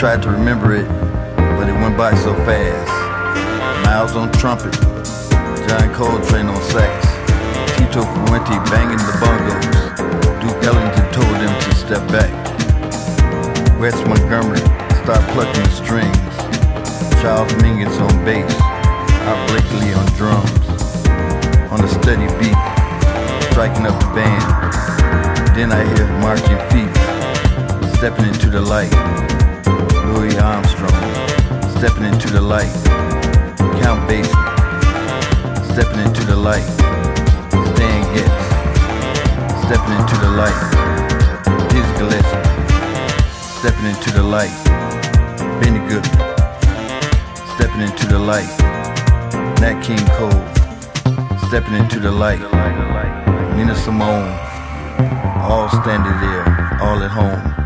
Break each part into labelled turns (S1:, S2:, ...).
S1: tried to remember it, but it went by so fast. Miles on trumpet, John Coltrane on sax, Tito Puente banging the bongos. Duke Ellington told them to step back. Wes Montgomery start plucking the strings. Charles Mingus on bass, Art Blakey on drums. On a steady beat, striking up the band. Then I hear marching feet, stepping into the light. Armstrong, stepping into the light. Count Basie, stepping into the light. Stan Getz, stepping into the light. Dizzy Gillespie, stepping into the light. Benny Goodman, stepping into the light. Nat King Cole, stepping into the light. Nina Simone, all standing there, all at home.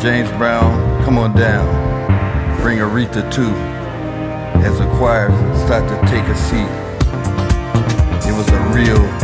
S1: James Brown, come on down. Bring Aretha too. As the choir start to take a seat. It was a real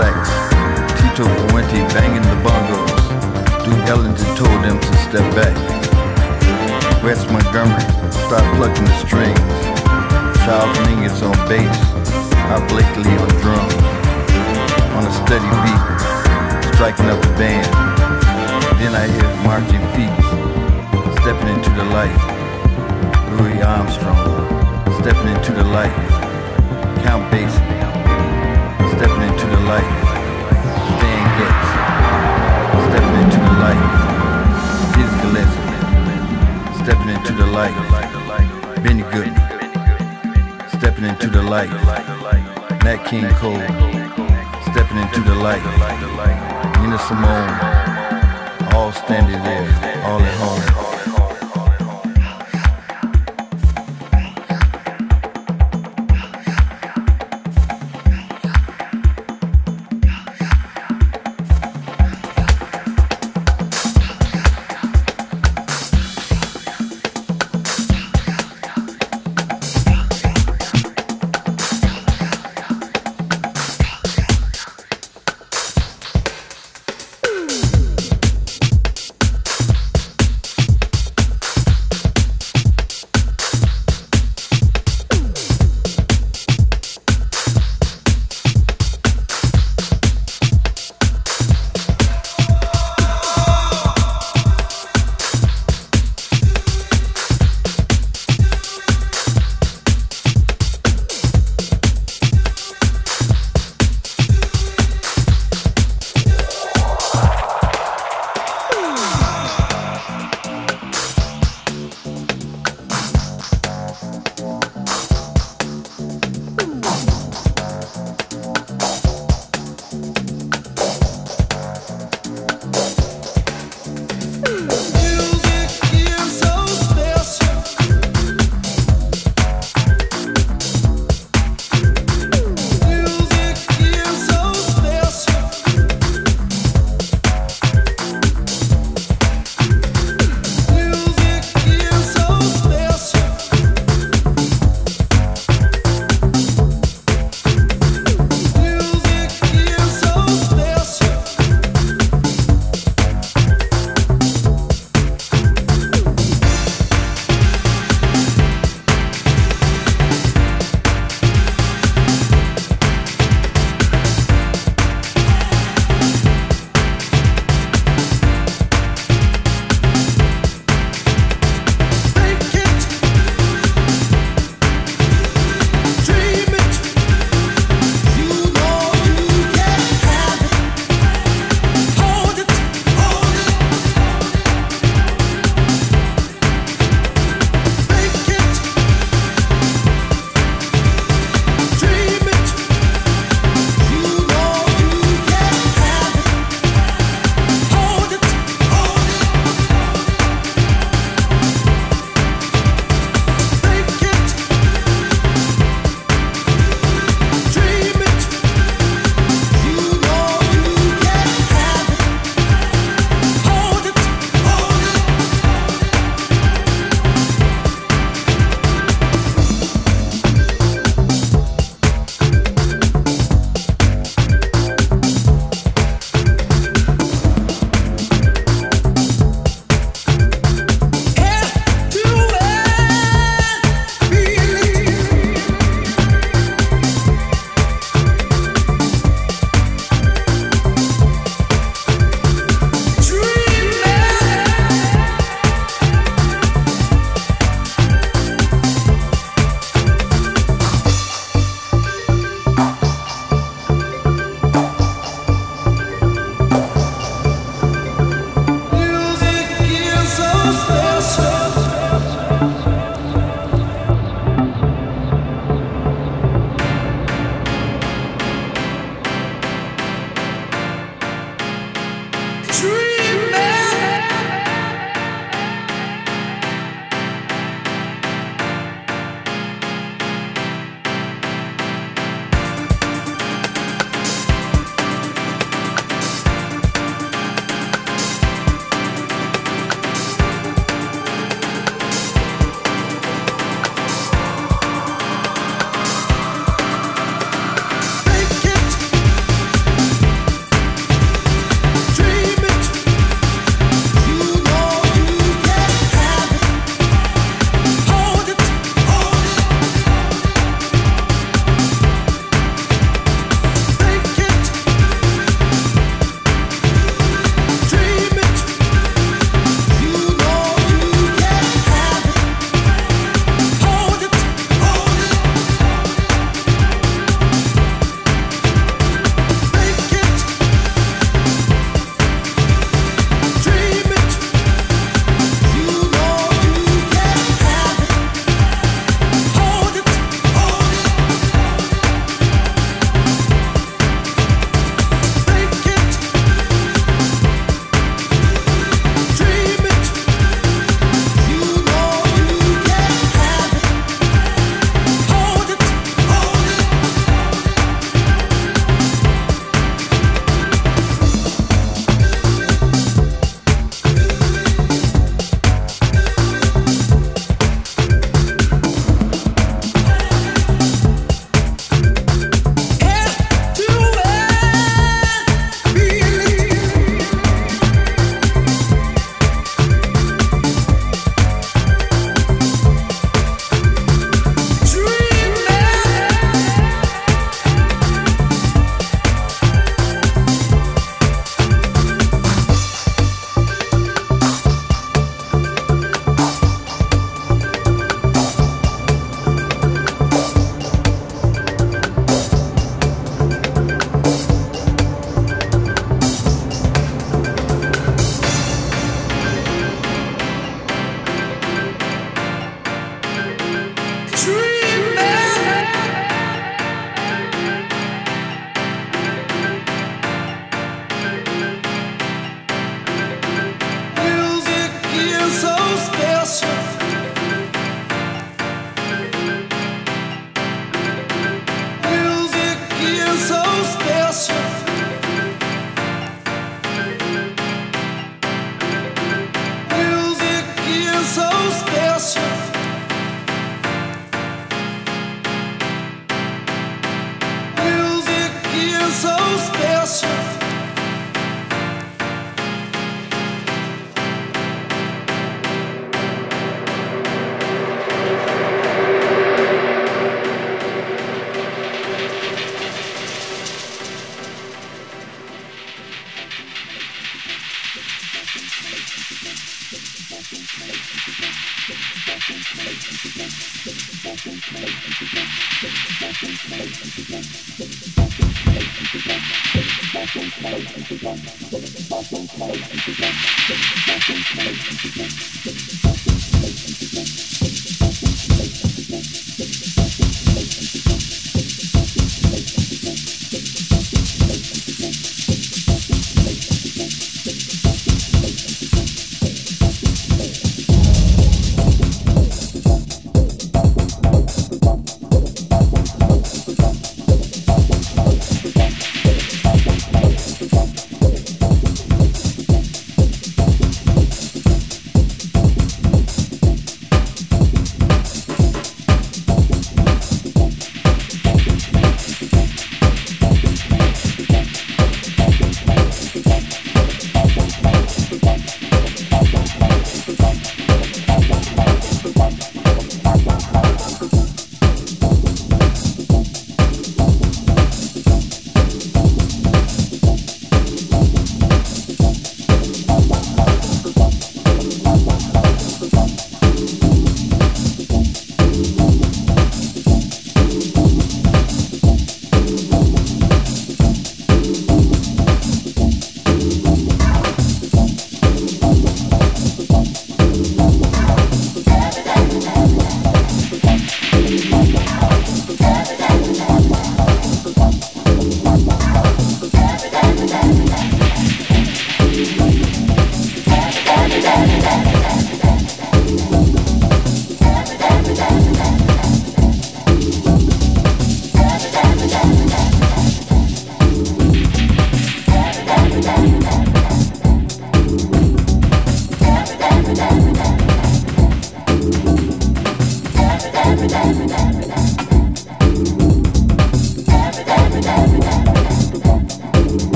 S1: sax, Tito Puente banging the bongos. Duke Ellington told them to step back. Wes Montgomery start plucking the strings. Charles Mingus on bass, Art Blakey on drums. On a steady beat, striking up the band. Then I hear marching feet, stepping into the light. Louis Armstrong, stepping into the light. Count Basie, stepping light. Stan Getz, stepping into the light. Dizzy Gillespie, stepping into the light. Benny Goodman, stepping into the light. Nat King Cole, stepping into the light. Nina Simone, all standing there, all at home.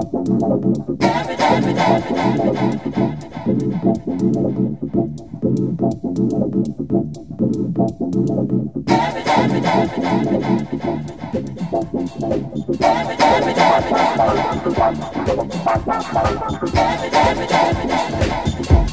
S2: Everyday, everyday, everyday, everyday. Everyday, everyday, everyday, everyday. Everyday, everyday, everyday, everyday. Everyday, everyday, everyday, everyday.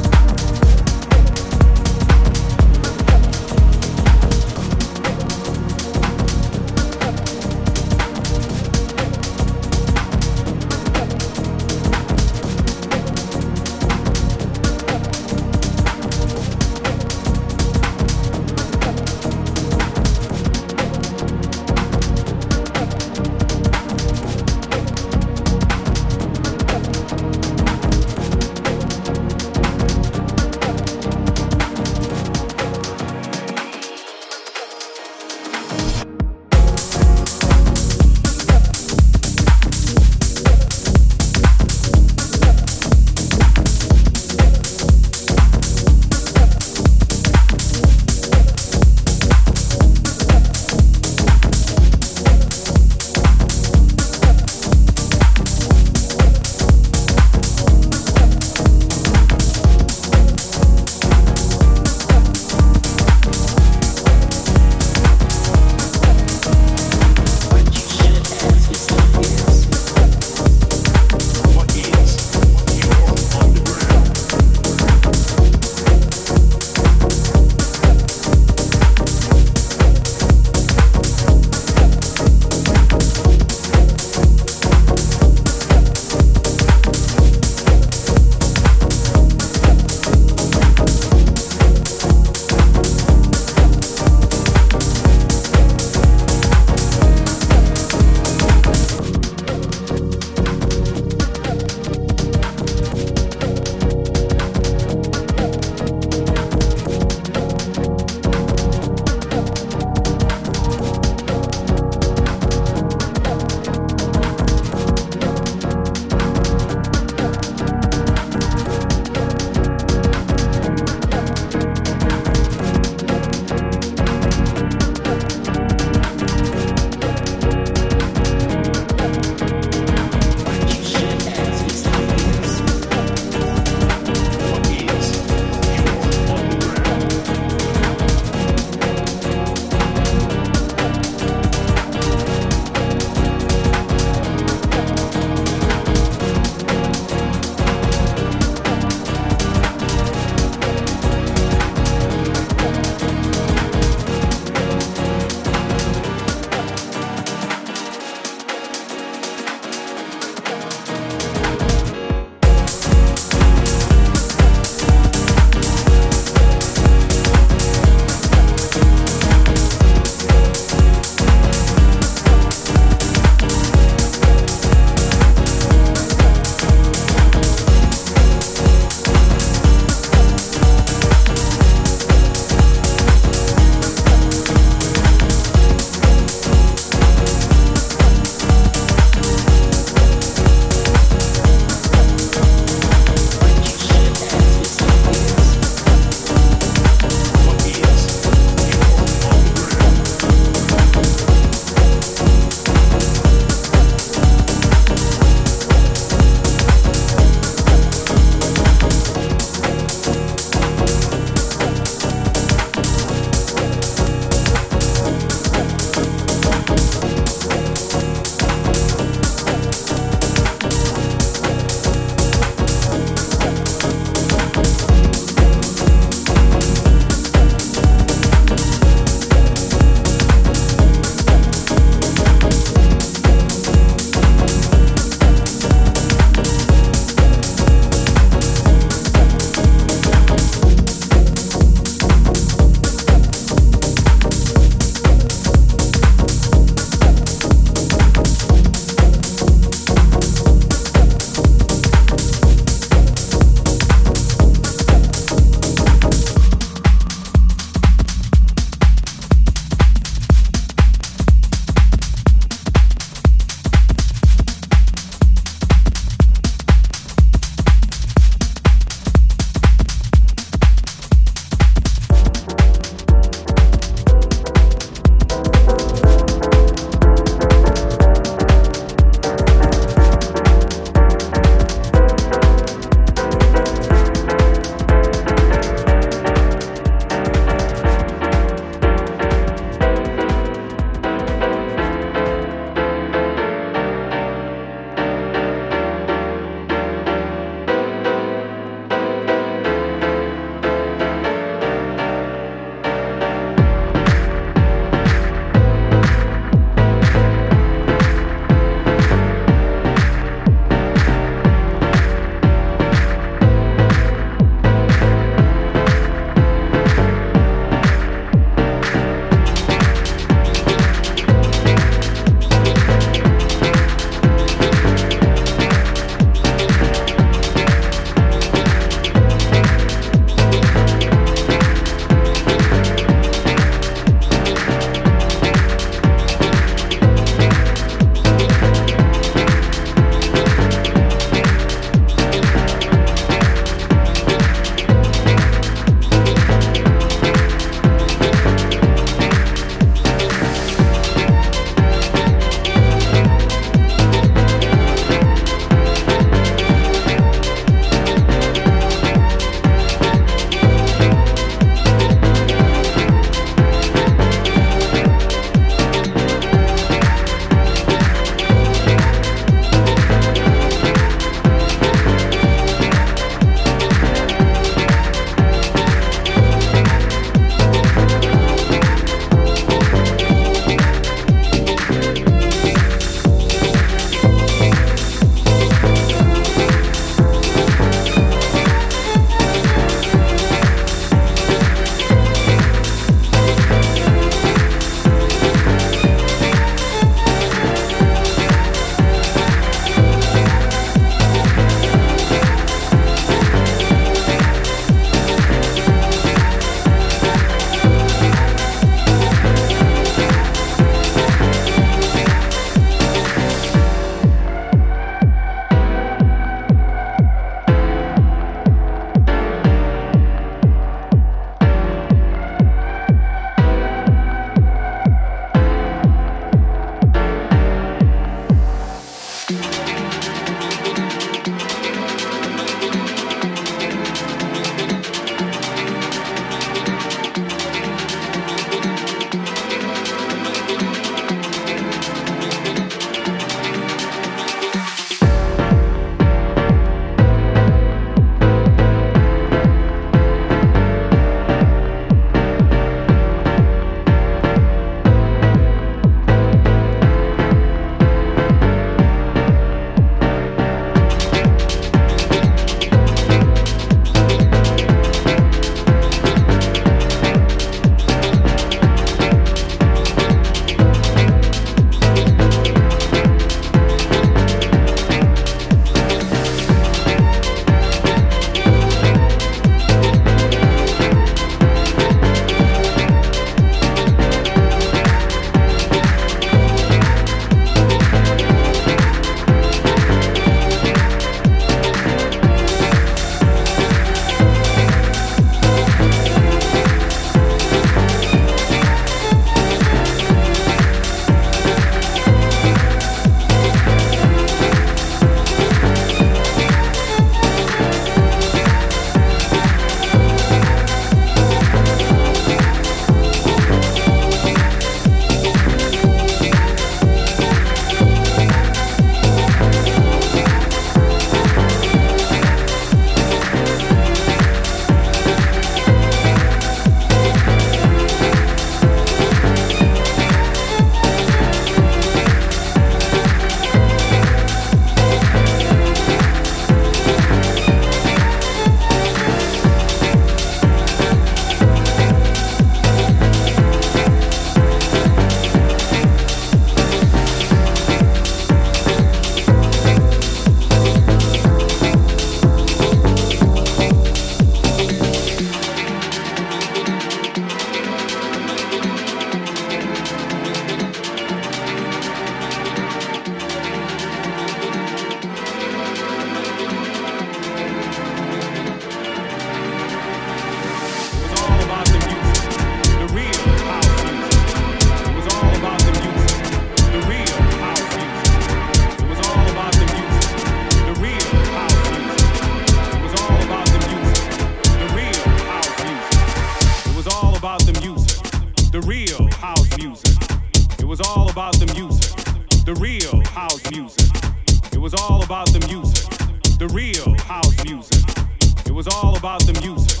S2: was all about the music,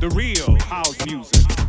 S2: the real house music.